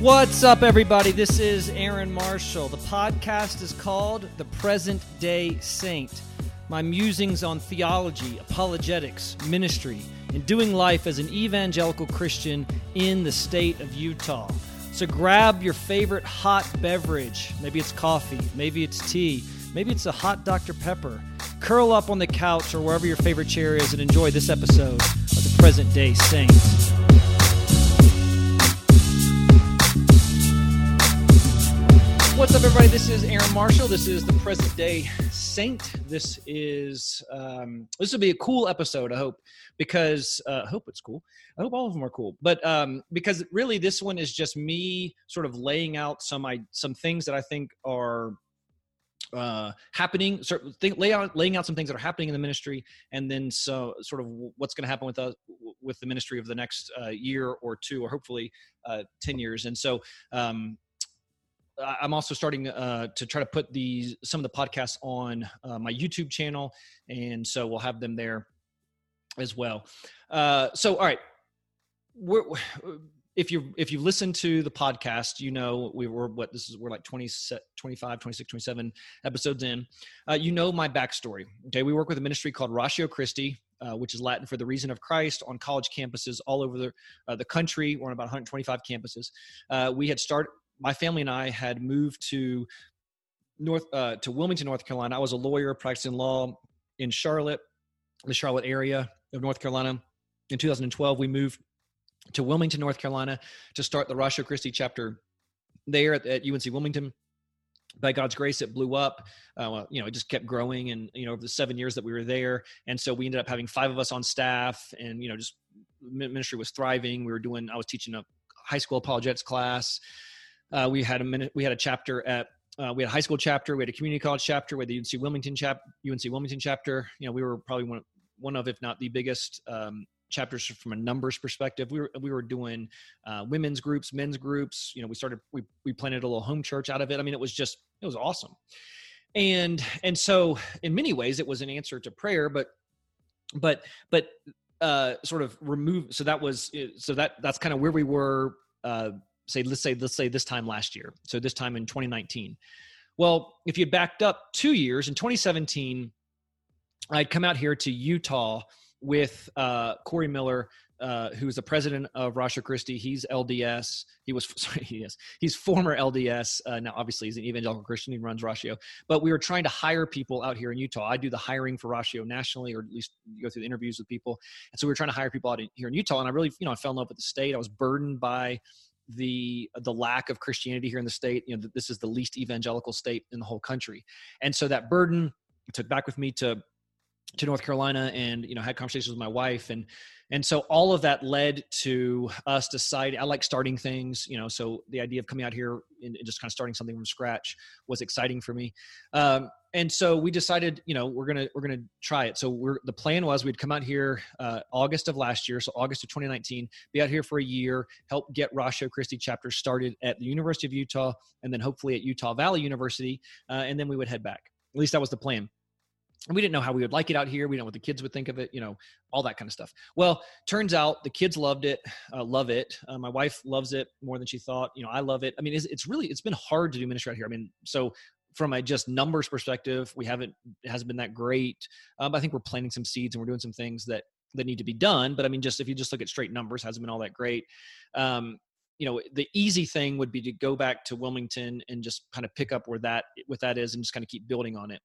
What's up, everybody? This is Aaron Marshall. The podcast is called The Present Day Saint. My musings on theology, apologetics, ministry, and doing life as an evangelical Christian in the state of Utah. So grab your favorite hot beverage. Maybe it's coffee, maybe it's tea, maybe it's a hot Dr. Pepper. Curl up on the couch or wherever your favorite chair is and enjoy this episode of The Present Day Saint. What's up, everybody? This is Aaron Marshall. This is the present day saint. This is um, this will be a cool episode. I hope because uh, I hope it's cool. I hope all of them are cool. But um, because really, this one is just me sort of laying out some I, some things that I think are uh, happening. Sort of think, lay out, laying out some things that are happening in the ministry, and then so sort of what's going to happen with us with the ministry of the next uh, year or two, or hopefully uh, ten years. And so. Um, I'm also starting uh, to try to put these some of the podcasts on uh, my YouTube channel, and so we'll have them there as well. Uh, so, all right, we're, if you if you've listened to the podcast, you know we were what this is we're like 20, 25, 26, 27 episodes in. Uh, you know my backstory. Okay, we work with a ministry called Ratio Christi. Uh, which is Latin for the reason of Christ, on college campuses all over the uh, the country. We're on about 125 campuses. We had started my family and I had moved to North uh, to Wilmington, North Carolina. I was a lawyer practicing law in Charlotte, the Charlotte area of North Carolina. In 2012, we moved to Wilmington, North Carolina, to start the Ratio Christi chapter there at, at UNC Wilmington. By God's grace, it blew up. Uh, you know, it just kept growing, and you know, over the seven years that we were there, and so we ended up having five of us on staff, and you know, just ministry was thriving. We were doing. I was teaching a high school apologetics class. Uh, we had a minute. We had a chapter at. Uh, we had a high school chapter. We had a community college chapter. We had the UNC Wilmington chap. UNC Wilmington chapter. You know, we were probably one one of, if not the biggest um, chapters from a numbers perspective. We were we were doing uh, women's groups, men's groups. You know, we started we we planted a little home church out of it. I mean, it was just it was awesome. And and so in many ways it was an answer to prayer, but but but uh, sort of remove. So that was so that that's kind of where we were. Uh, say let's say let's say this time last year so this time in 2019 well if you'd backed up two years in 2017 i'd come out here to utah with uh, corey miller uh, who's the president of Ratio Christi. He's LDS. He was sorry, he is. He's former LDS. Uh, now, obviously, he's an evangelical Christian. He runs Ratio. But we were trying to hire people out here in Utah. I do the hiring for Ratio nationally, or at least go through the interviews with people. And so we were trying to hire people out in, here in Utah. And I really, you know, I fell in love with the state. I was burdened by the the lack of Christianity here in the state. You know, this is the least evangelical state in the whole country, and so that burden took back with me to to North Carolina, and you know, had conversations with my wife, and and so all of that led to us deciding. I like starting things, you know, so the idea of coming out here and just kind of starting something from scratch was exciting for me. Um, and so we decided you know we're gonna we're gonna try it so we're the plan was we'd come out here uh, august of last year so august of 2019 be out here for a year help get ratio christi chapter started at the university of utah and then hopefully at utah valley university uh, and then we would head back at least that was the plan we didn't know how we would like it out here. We don't know what the kids would think of it, you know, all that kind of stuff. Well, turns out the kids loved it, uh, love it. Uh, my wife loves it more than she thought. You know, I love it. I mean, it's, it's, really, it's been hard to do ministry out here. I mean, so from a just numbers perspective, we haven't it hasn't been that great. Um, I think we're planting some seeds and we're doing some things that that need to be done. But I mean, just if you just look at straight numbers, hasn't been all that great. Um, you know, the easy thing would be to go back to Wilmington and just kind of pick up where that what that is and just kind of keep building on it.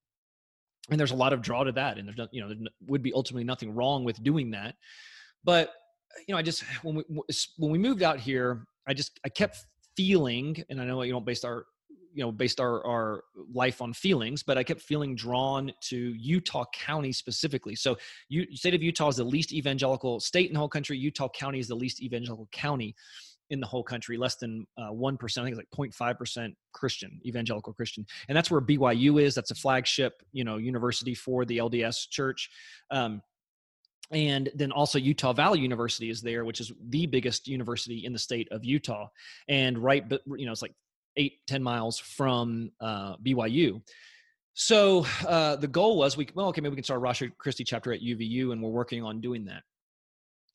And there's a lot of draw to that, and there's you know there would be ultimately nothing wrong with doing that. But uh, you know, I just when we when we moved out here, I just I kept feeling, and I know you don't base our you know based our our life on feelings but i kept feeling drawn to utah county specifically. So you state of utah is the least evangelical state in the whole country. Utah county is the least evangelical county in the whole country less than uh, 1% i think it's like 0.5% christian evangelical christian and that's where byu is that's a flagship you know university for the lds church um, and then also Utah Valley University is there, which is the biggest university in the state of Utah. And right, but you know, it's like eight ten miles from uh, BYU. So uh, the goal was we well okay maybe we can start a Ratio Christi chapter at UVU and we're working on doing that.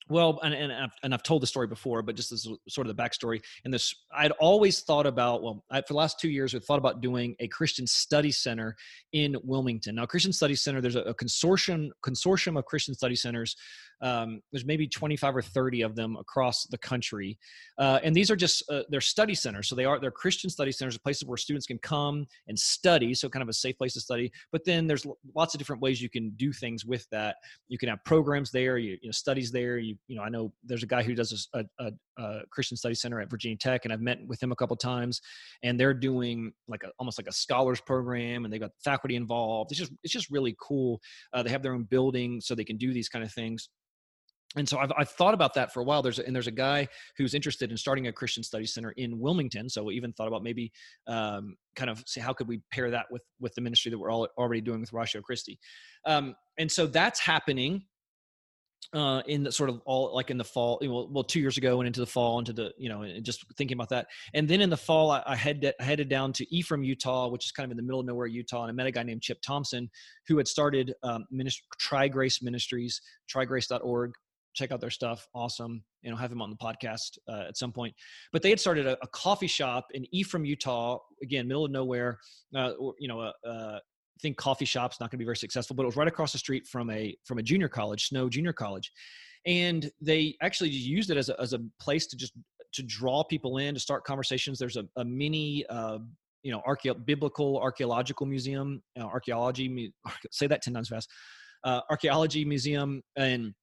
Well and, and, I've, and I've told the story before but just as sort of the backstory and this i'd always thought about well I, for the last two years i've thought about doing a christian study center in wilmington. Now christian study center there's a, a consortium consortium of christian study centers um, there's maybe 25 or 30 of them across the country uh, and these are just uh, they're study centers so they are they're christian study centers places where students can come and study so kind of a safe place to study but then there's lots of different ways you can do things with that. You can have programs there you, you know studies there you you know i know there's a guy who does a, a, a christian study center at virginia tech and i've met with him a couple times and they're doing like a, almost like a scholars program and they've got faculty involved it's just it's just really cool uh, they have their own building so they can do these kind of things and so I've, I've thought about that for a while. There's a, and there's a guy who's interested in starting a Christian Study Center in Wilmington. So we even thought about maybe um, kind of see how could we pair that with with the ministry that we're all already doing with Ratio Christi. Um, and so that's happening uh, in the sort of all like in the fall, well, well, two years ago and into the fall, into the you know, and just thinking about that. And then in the fall, I, I headed headed down to Ephraim, Utah, which is kind of in the middle of nowhere, Utah, and I met a guy named Chip Thompson who had started um, ministry, Tri Grace Ministries, trigrace.org. Check out their stuff, awesome. You know, have him on the podcast uh, at some point. But they had started a, a, coffee shop in Ephraim, Utah, again, middle of nowhere. Uh, you know, uh, think coffee shop's not going to be very successful, but it was right across the street from a from a junior college, Snow Junior College, and they actually used it as a as a place to just to draw people in to start conversations. There's a, a mini. Uh, you know, archeo- biblical archaeological museum, uh, archaeology. Say that ten times fast. Uh, archaeology museum, and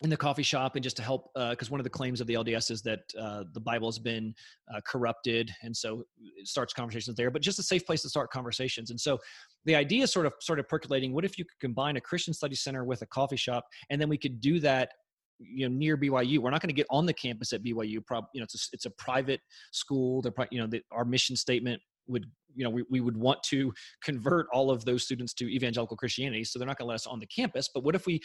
in the coffee shop and just to help because uh, one of the claims of the lds is that uh, the bible has been uh, corrupted and so it starts conversations there but just a safe place to start conversations. And so the idea sort of started percolating what if you could combine a christian study center with a coffee shop and then we could do that you know near byu we're not going to get on the campus at byu prob you know it's a, it's a private school they're you know the, our mission statement would you know we, we would want to convert all of those students to evangelical christianity so they're not going to let us on the campus but what if we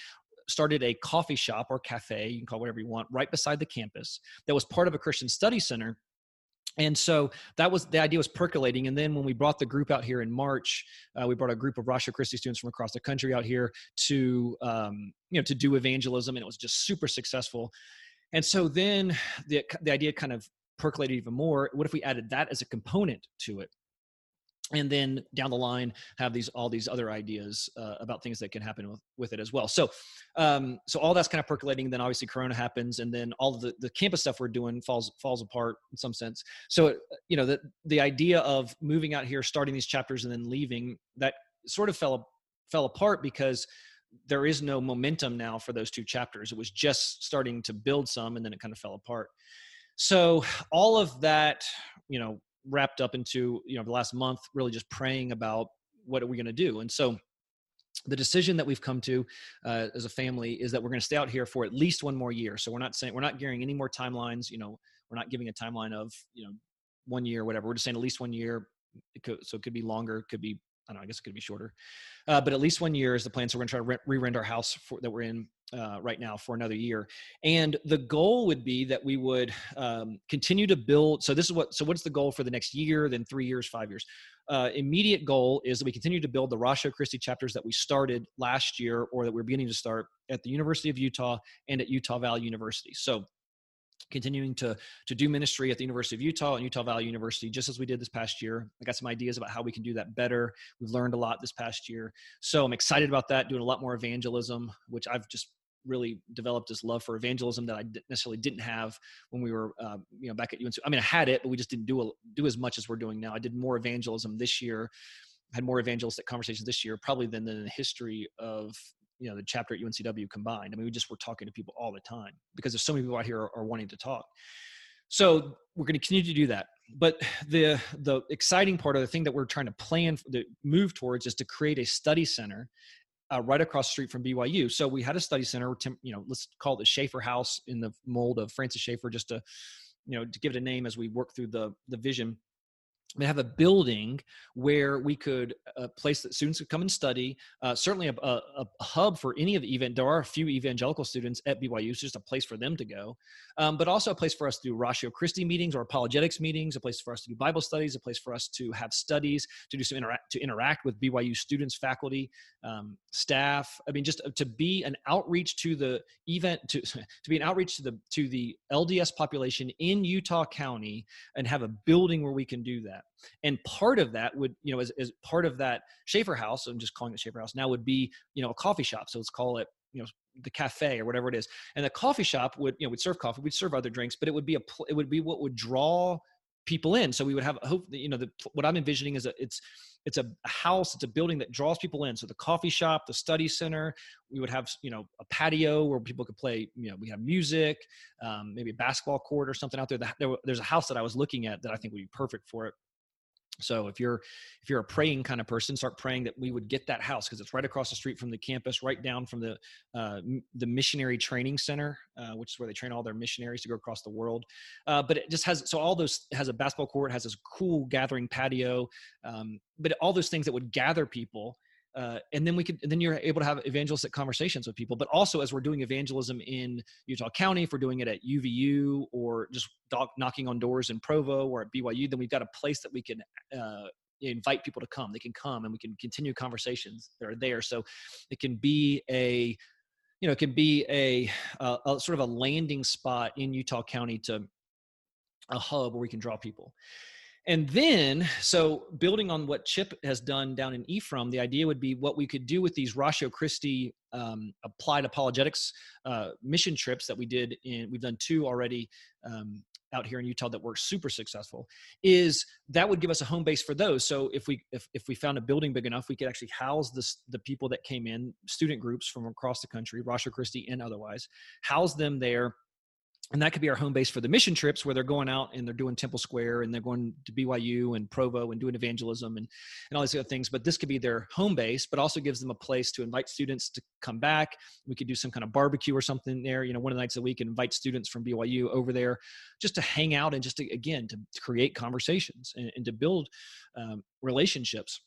started a coffee shop or cafe, you can call whatever you want, right beside the campus that was part of a Christian study center. And so that was the idea was percolating. And then when we brought the group out here in march uh, we brought a group of Ratio Christi students from across the country out here to um, you know to do evangelism and it was just super successful. And so then the, the idea kind of percolated even more. What if we added that as a component to it and then down the line have these all these other ideas uh, about things that can happen with, with it as well. So um, so all that's kind of percolating then obviously corona happens and then all the, the campus stuff we're doing falls falls apart in some sense. So you know the the idea of moving out here starting these chapters and then leaving that sort of fell fell apart because there is no momentum now for those two chapters. It was just starting to build some and then it kind of fell apart. So all of that you know wrapped up into you know the last month really just praying about what are we going to do. And so the decision that we've come to uh, as a family is that we're going to stay out here for at least one more year. So we're not saying we're not gearing any more timelines you know we're not giving a timeline of you know one year whatever. We're just saying at least one year it could, so it could be longer it could be I don't know, I guess it could be shorter. Uh, but at least one year is the plan. So we're going to try to re rent our house for, that we're in uh, right now for another year. And the goal would be that we would um, continue to build. So this is what. So what's the goal for the next year? Then three years, five years. Uh, immediate goal is that we continue to build the Ratio Christi chapters that we started last year, or that we're beginning to start at the University of Utah and at Utah Valley University. So continuing to to do ministry at the University of Utah and Utah Valley University, just as we did this past year. I got some ideas about how we can do that better. We've learned a lot this past year, so I'm excited about that. Doing a lot more evangelism, which I've just really developed this love for evangelism that I necessarily didn't have when we were, uh, you know, back at UNC. I mean, I had it, but we just didn't do a, do as much as we're doing now. I did more evangelism this year, had more evangelistic conversations this year, probably than, than in the history of you know the chapter at UNCW combined. I mean, we just were talking to people all the time because there's so many people out here are, are wanting to talk. So we're going to continue to do that. But the the exciting part of the thing that we're trying to plan the move towards is to create a study center uh, right across the street from BYU. So we had a study center, you know, let's call it the Schaeffer House in the mold of Francis Schaeffer, just to, you know, to give it a name as we work through the the vision we have a building where we could a uh, place that students could come and study. Uh, certainly, a, a, a, hub for any of the event. There are a few evangelical students at BYU. It's just a place for them to go, um, but also a place for us to do Ratio Christi meetings or apologetics meetings. A place for us to do Bible studies. A place for us to have studies, to do some interact, to interact with BYU students, faculty, um, staff. I mean, just uh, to be an outreach to the event to to be an outreach to the to the LDS population in Utah County and have a building where we can do that. And part of that would, you know, as, as part of that Schaeffer House, I'm just calling it Schaeffer House now, would be, you know, a coffee shop. So let's call it, you know, the cafe or whatever it is. And the coffee shop would, you know, would serve coffee, we'd serve other drinks, but it would be a, it would be what would draw people in. So we would have hope, you know, the, what I'm envisioning is a, it's, it's a house, it's a building that draws people in. So the coffee shop, the study center, we would have, you know, a patio where people could play, you know, we have music, um, maybe a basketball court or something out there. there. There's a house that I was looking at that I think would be perfect for it so if you're if you're a praying kind of person start praying that we would get that house because it's right across the street from the campus right down from the uh, the missionary training center uh, which is where they train all their missionaries to go across the world. Uh, but it just has so all those has a basketball court has this cool gathering patio um, but all those things that would gather people uh, and then we could then you're able to have evangelistic conversations with people. But also as we're doing evangelism in utah county if we're doing it at uvu or just knocking on doors in provo or at byu then we've got a place that we can uh, invite people to come. They can come and we can continue conversations that are there. So it can be a you know it can be a, a, a sort of a landing spot in utah county to a hub where we can draw people and then, so building on what Chip has done down in Ephraim, the idea would be what we could do with these Ratio Christi um, applied apologetics uh, mission trips that we did in, we've done two already um, out here in Utah that were super successful is that would give us a home base for those. So if we if, if we found a building big enough, we could actually house this the people that came in, student groups from across the country, Ratio Christi and otherwise, house them there and that could be our home base for the mission trips where they're going out and they're doing temple square and they're going to byu and provo and doing evangelism and, and all these other things. But this could be their home base but also gives them a place to invite students to come back. We could do some kind of barbecue or something there you know one of the nights a week and invite students from byu over there just to hang out and just to again to, to create conversations and, and to build um, relationships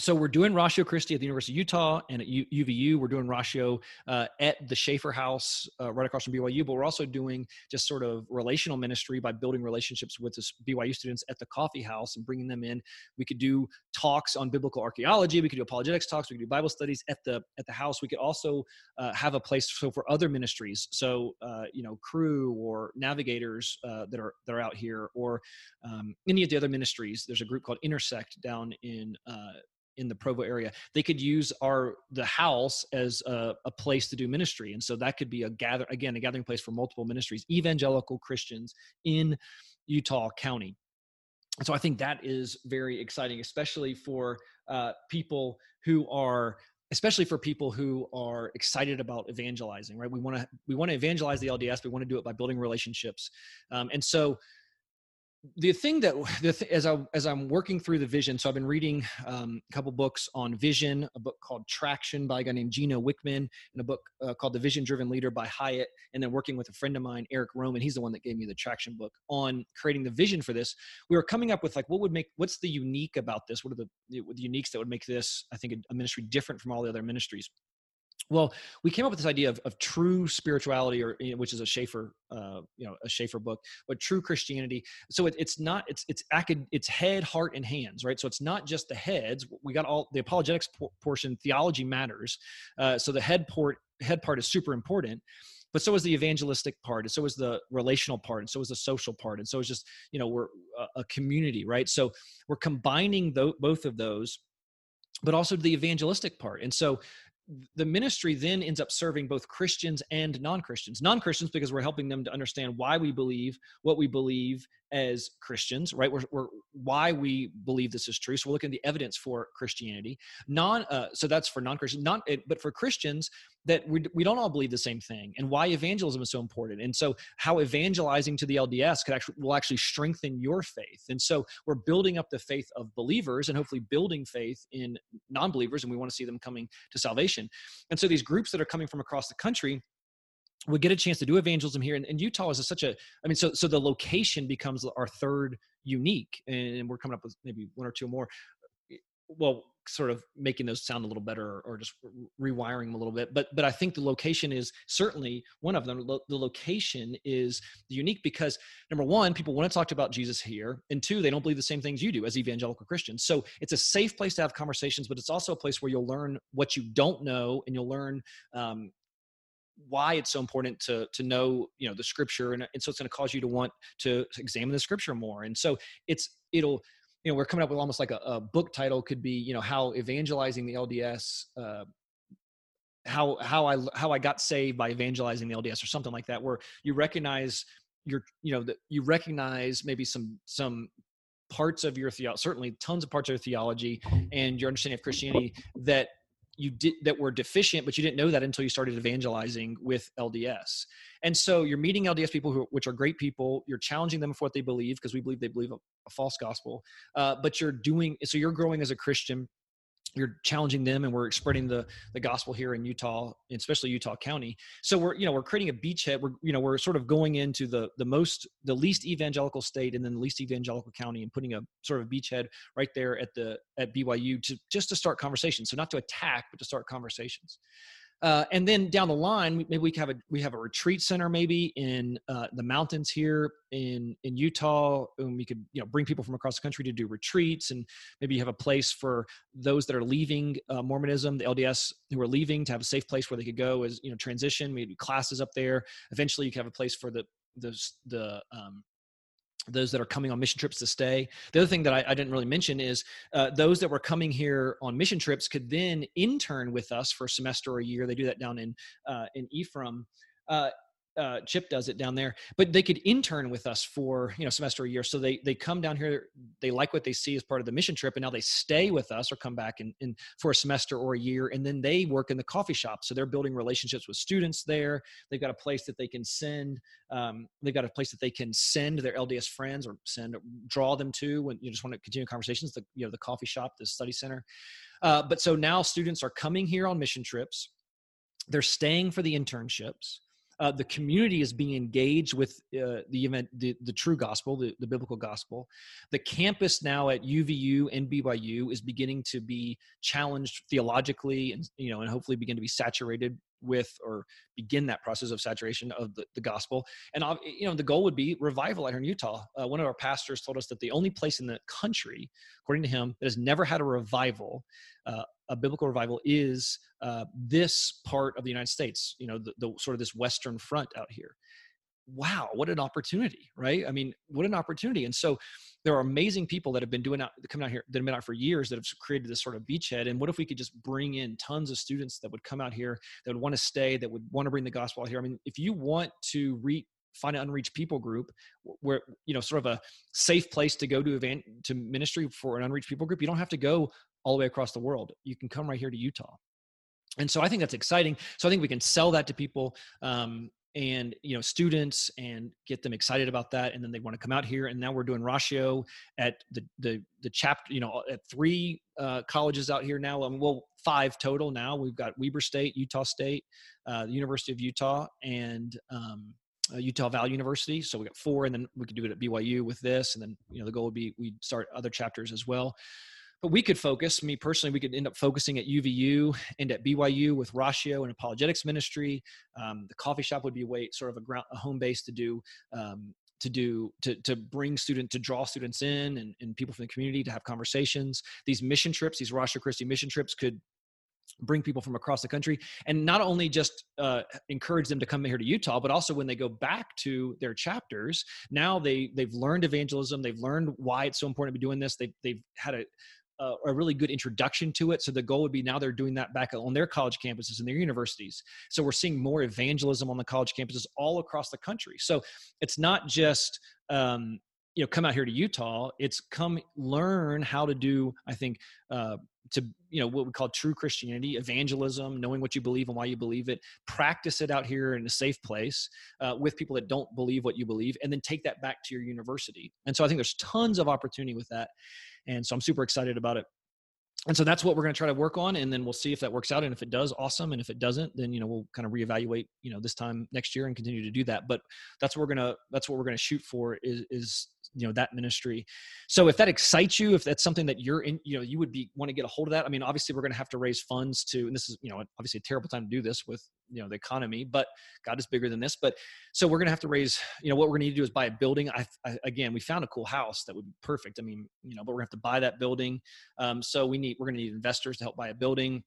so we're doing Ratio Christi at the University of Utah and at UVU. We're doing Ratio uh, at the Schaeffer House uh, right across from BYU, but we're also doing just sort of relational ministry by building relationships with the BYU students at the coffee house and bringing them in. We could do talks on biblical archaeology. We could do apologetics talks. We could do Bible studies at the at the house. We could also uh, have a place so for other ministries. So uh, you know, crew or navigators uh, that are that are out here, or um, any of the other ministries. There's a group called Intersect down in uh, in the Provo area, they could use our the house as a, a, place to do ministry, and so that could be a gather again a gathering place for multiple ministries, evangelical Christians in Utah County. And so I think that is very exciting, especially for uh, people who are especially for people who are excited about evangelizing right? We want to we want to evangelize the lds we want to do it by building relationships. Um, and so the thing that the th- as I as I'm working through the vision, so I've been reading um, a couple books on vision, a book called Traction by a guy named Gino Wickman, and a book uh, called The Vision Driven Leader by Hyatt, and then working with a friend of mine, Eric Roman. He's the one that gave me the Traction book on creating the vision for this. We were coming up with like what would make what's the unique about this? What are the the, the uniques that would make this I think a, a ministry different from all the other ministries? Well, we came up with this idea of, of true spirituality, or you know, which is a Schaeffer, uh, you know, a Schaeffer book, but true Christianity. So it, it's not it's it's it's head, heart, and hands, right? So it's not just the heads. We got all the apologetics portion. Theology matters. Uh, so the head port head part is super important but so is the evangelistic part and so is the relational part and so is the social part and so it's just you know we're a, a community right so we're combining th- both of those but also the evangelistic part and so the ministry then ends up serving both Christians and non Christians. Non Christians, because we're helping them to understand why we believe what we believe as Christians, right? We're, we're why we believe this is true. So we're looking at the evidence for Christianity. Non, uh, so that's for non-Christians. Not, but for Christians, that we, we don't all believe the same thing, and why evangelism is so important. And so how evangelizing to the LDS could actually will actually strengthen your faith. And so we're building up the faith of believers, and hopefully building faith in non-believers, and we want to see them coming to salvation. And so these groups that are coming from across the country we get a chance to do evangelism here and, and utah is a, such a i mean so so the location becomes our third unique and we're coming up with maybe one or two more well sort of making those sound a little better or just rewiring them a little bit but but i think the location is certainly one of them. The location is unique because number one people want to talk about jesus here and two they don't believe the same things you do as evangelical christians. So it's a safe place to have conversations but it's also a place where you'll learn what you don't know and you'll learn um, why it's so important to to know you know the scripture and, and so it's going to cause you to want to examine the scripture more. And so it's it'll you know we're coming up with almost like a, a book title could be you know how evangelizing the lds uh, how how i how i got saved by evangelizing the lds or something like that where you recognize your you know that you recognize maybe some some parts of your theology certainly tons of parts of your theology and your understanding of christianity that you did that were deficient, but you didn't know that until you started evangelizing with LDS. And so you're meeting LDS people who, which are great people. You're challenging them for what they believe because we believe they believe a, a false gospel. Uh, but you're doing so. You're growing as a Christian you're challenging them and we're spreading the the gospel here in Utah, especially Utah County. So we're you know we're creating a beachhead. We're you know we're sort of going into the the most the least evangelical state and then the least evangelical county and putting a sort of beachhead right there at the at BYU to just to start conversations. So not to attack, but to start conversations. Uh, and then down the line, maybe we have a we have a retreat center maybe in uh, the mountains here in in Utah, and we could you know bring people from across the country to do retreats, and maybe you have a place for those that are leaving uh, Mormonism, the LDS who are leaving, to have a safe place where they could go as you know transition, maybe classes up there. Eventually, you can have a place for the the the um, those that are coming on mission trips to stay. The other thing that I, I didn't really mention is uh, those that were coming here on mission trips could then intern with us for a semester or a year. They do that down in uh, in Ephraim. Uh, uh, Chip does it down there, but they could intern with us for you know semester a year. So they they come down here, they like what they see as part of the mission trip, and now they stay with us or come back in for a semester or a year, and then they work in the coffee shop. So they're building relationships with students there. They've got a place that they can send. Um, they've got a place that they can send their LDS friends or send draw them to when you just want to continue conversations. The you know the coffee shop, the study center. Uh, but so now students are coming here on mission trips. They're staying for the internships uh, the community is being engaged with uh, the event, the, the true gospel, the, the biblical gospel. The campus now at UVU and BYU is beginning to be challenged theologically and, you know, and hopefully begin to be saturated with or begin that process of saturation of the, the gospel. And, you know, the goal would be revival out here in Utah. Uh, one of our pastors told us that the only place in the country, according to him, that has never had a revival, uh, a biblical revival, is uh, this part of the United States, you know, the, the sort of this Western front out here wow, what an opportunity, right? I mean, what an opportunity. And so there are amazing people that have been doing out, coming out here, that have been out for years that have created this sort of beachhead. And what if we could just bring in tons of students that would come out here, that would want to stay, that would want to bring the gospel out here? I mean, if you want to find an unreached people group where you know sort of a safe place to go to event to ministry for an unreached people group you don't have to go all the way across the world you can come right here to utah and so i think that's exciting so i think we can sell that to people um, and you know students and get them excited about that and then they want to come out here and now we're doing ratio at the the the chapter you know at three uh, colleges out here now um, well five total now. We've got weber state utah state uh, the university of utah and um, uh, utah valley university so we got four and then we could do it at byu with this and then you know the goal would be we start other chapters as well but we could focus me personally we could end up focusing at uvu and at byu with ratio and apologetics ministry. Um, the coffee shop would be a way sort of a, ground, a home base to do um, to do to, to bring student to draw students in and, and people from the community to have conversations. These mission trips these ratio christi mission trips could bring people from across the country and not only just uh, encourage them to come here to utah but also when they go back to their chapters now they they've learned evangelism they've learned why it's so important to be doing this. They've, they've had a uh, a really good introduction to it. So the goal would be now they're doing that back on their college campuses and their universities. So we're seeing more evangelism on the college campuses all across the country. So it's not just um, you know come out here to Utah. It's come learn how to do. I think uh, to you know what we call true christianity evangelism knowing what you believe and why you believe it practice it out here in a safe place uh, with people that don't believe what you believe and then take that back to your university. And so i think there's tons of opportunity with that and so i'm super excited about it and so that's what we're going to try to work on and then we'll see if that works out and if it does awesome and if it doesn't then you know we'll kind of reevaluate you know this time next year and continue to do that. But that's what we're going to that's what we're going to shoot for is is you know that ministry. So if that excites you if that's something that you're in you know you would be want to get a hold of that i mean obviously we're going to have to raise funds to and this is you know obviously a terrible time to do this with you know the economy but god is bigger than this but so we're to have to raise you know what we're to need to do is buy a building I, I, again we found a cool house that would be perfect i mean you know but we're to have to buy that building um, so we need we're to need investors to help buy a building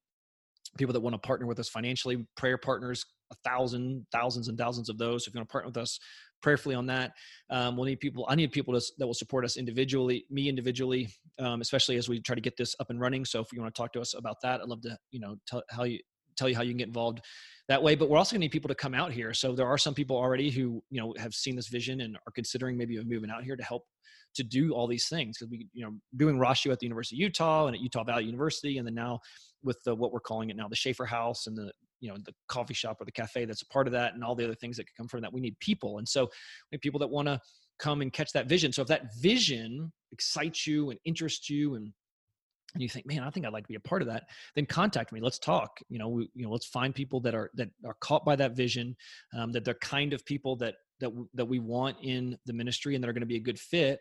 people that want to partner with us financially prayer partners a thousand thousands and thousands of those if you want to partner with us prayerfully on that. Um, we'll need people. I need people to, that will support us individually, me individually, um, especially as we try to get this up and running. So if you want to talk to us about that, I'd love to, you know, tell how you tell you how you can get involved that way. But we're also going to need people to come out here. So there are some people already who you know have seen this vision and are considering maybe moving out here to help to do all these things because we you know doing Ratio at the University of Utah and at Utah Valley University, and then now with the what we're calling it now the Schaeffer House and the you know the coffee shop or the cafe that's a part of that and all the other things that could come from that we need people and so we have people that want to come and catch that vision so if that vision excites you and interests you and and you think, man, I think I'd like to be a part of that, then contact me. Let's talk. You know, we, you know, let's find people that are that are caught by that vision, um, that they're kind of people that that that we want in the ministry and that are going to be a good fit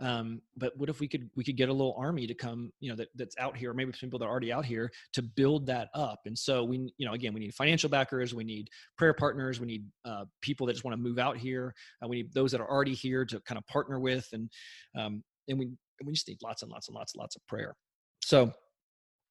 um, but what if we could we could get a little army to come you know that, that's out here maybe people that are already out here to build that up and so we you know again we need financial backers we need prayer partners we need uh, people that just want to move out here uh, we need those that are already here to kind of partner with and um, and we and we just need lots and lots and lots and lots of prayer so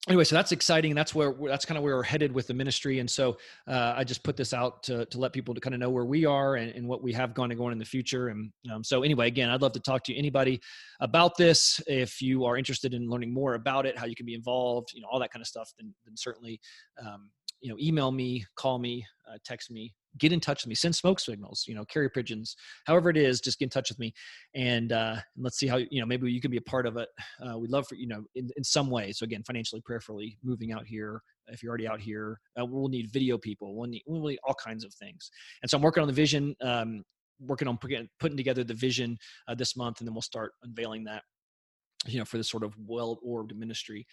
anyway so that's exciting that's where that's kind of where we're headed with the ministry and so uh, i just put this out to, to let people to kind of know where we are and, and what we have going to go on in the future and um, so anyway again i'd love to talk to anybody about this. If you are interested in learning more about it how you can be involved you know all that kind of stuff then, then certainly um, you know email me call me uh, text me get in touch with me send smoke signals you know carrier pigeons however it is just get in touch with me and uh, let's see how you know maybe you can be a part of it. Uh, we'd love for you know in, in some way. So again financially prayerfully moving out here if you're already out here uh, we'll need video people. We'll need, we'll need all kinds of things. And so i'm working on the vision um, working on putting together the vision uh, this month and then we'll start unveiling that you know, for this sort of well-orbed ministry.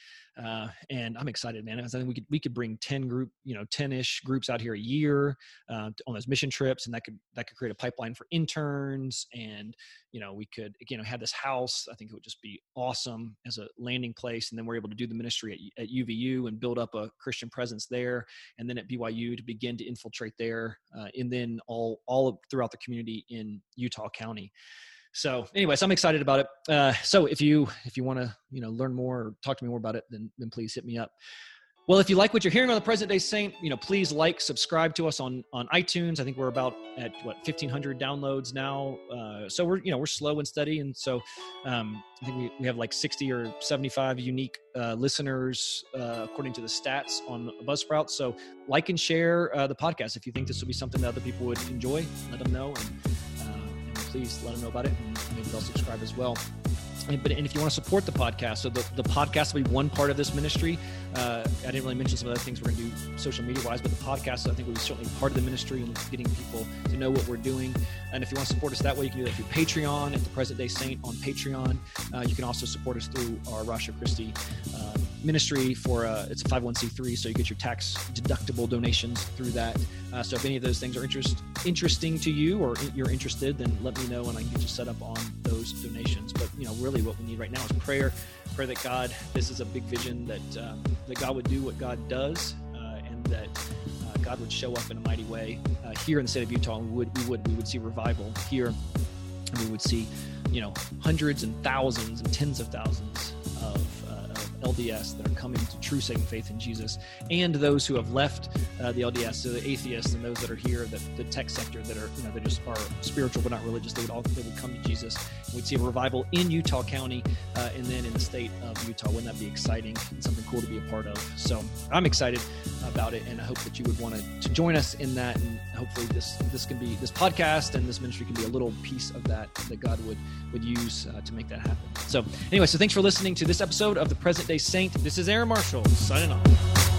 Uh, and I'm excited, man. I think we could we could bring 10 group, you know, 10-ish groups out here a year uh, on those mission trips, and that could that could create a pipeline for interns. And you know, we could again have this house. I think it would just be awesome as a landing place. And then we're able to do the ministry at, at UVU and build up a Christian presence there, and then at BYU to begin to infiltrate there, uh, and then all all throughout the community in Utah County so anyways i'm excited about it. Uh, so if you if you want to you know learn more or talk to me more about it then then please hit me up. Well if you like what you're hearing on the present day saint you know please like subscribe to us on on itunes. I think we're about at what 1500 downloads now. Uh, so we're you know we're slow and steady. And so um, i think we, we have like 60 or 75 unique uh, listeners uh, according to the stats on buzzsprout. So like and share uh, the podcast if you think this will be something that other people would enjoy. Let them know and please let them know about it and maybe they'll subscribe as well. And, but and if you want to support the podcast, so the, the podcast will be one part of this ministry. Uh, I didn't really mention some other things we're going to do social media wise, but the podcast I think will be certainly part of the ministry and getting people to know what we're doing. And if you want to support us that way, you can do that through Patreon at the Present Day Saint on Patreon. Uh, you can also support us through our Ratio Christi. uh, ministry for uh, it's a 501c3, so you get your tax deductible donations through that. Uh, so if any of those things are interest, interesting to you or you're interested, then let me know and I can get you set up on those donations. But you know, really, what we need right now is prayer. Pray that God, this is a big vision that uh, that God would do what God does, uh, and that uh, God would show up in a mighty way uh, here in the state of Utah. And we would we would we would see revival here, and we would see, you know, hundreds and thousands and tens of thousands LDS that are coming to true saving faith in Jesus, and those who have left uh, the LDS, so the atheists and those that are here, that the tech sector that are you know that just are spiritual but not religious, they would all they would come to Jesus. We'd see a revival in Utah County uh, and then in the state of Utah. Wouldn't that be exciting something cool to be a part of? So I'm excited about it, and I hope that you would want to, to join us in that, and hopefully this this can be this podcast and this ministry can be a little piece of that that God would would use uh, to make that happen. So anyway, so thanks for listening to this episode of the Present Day Saint. This is Aaron Marshall signing off.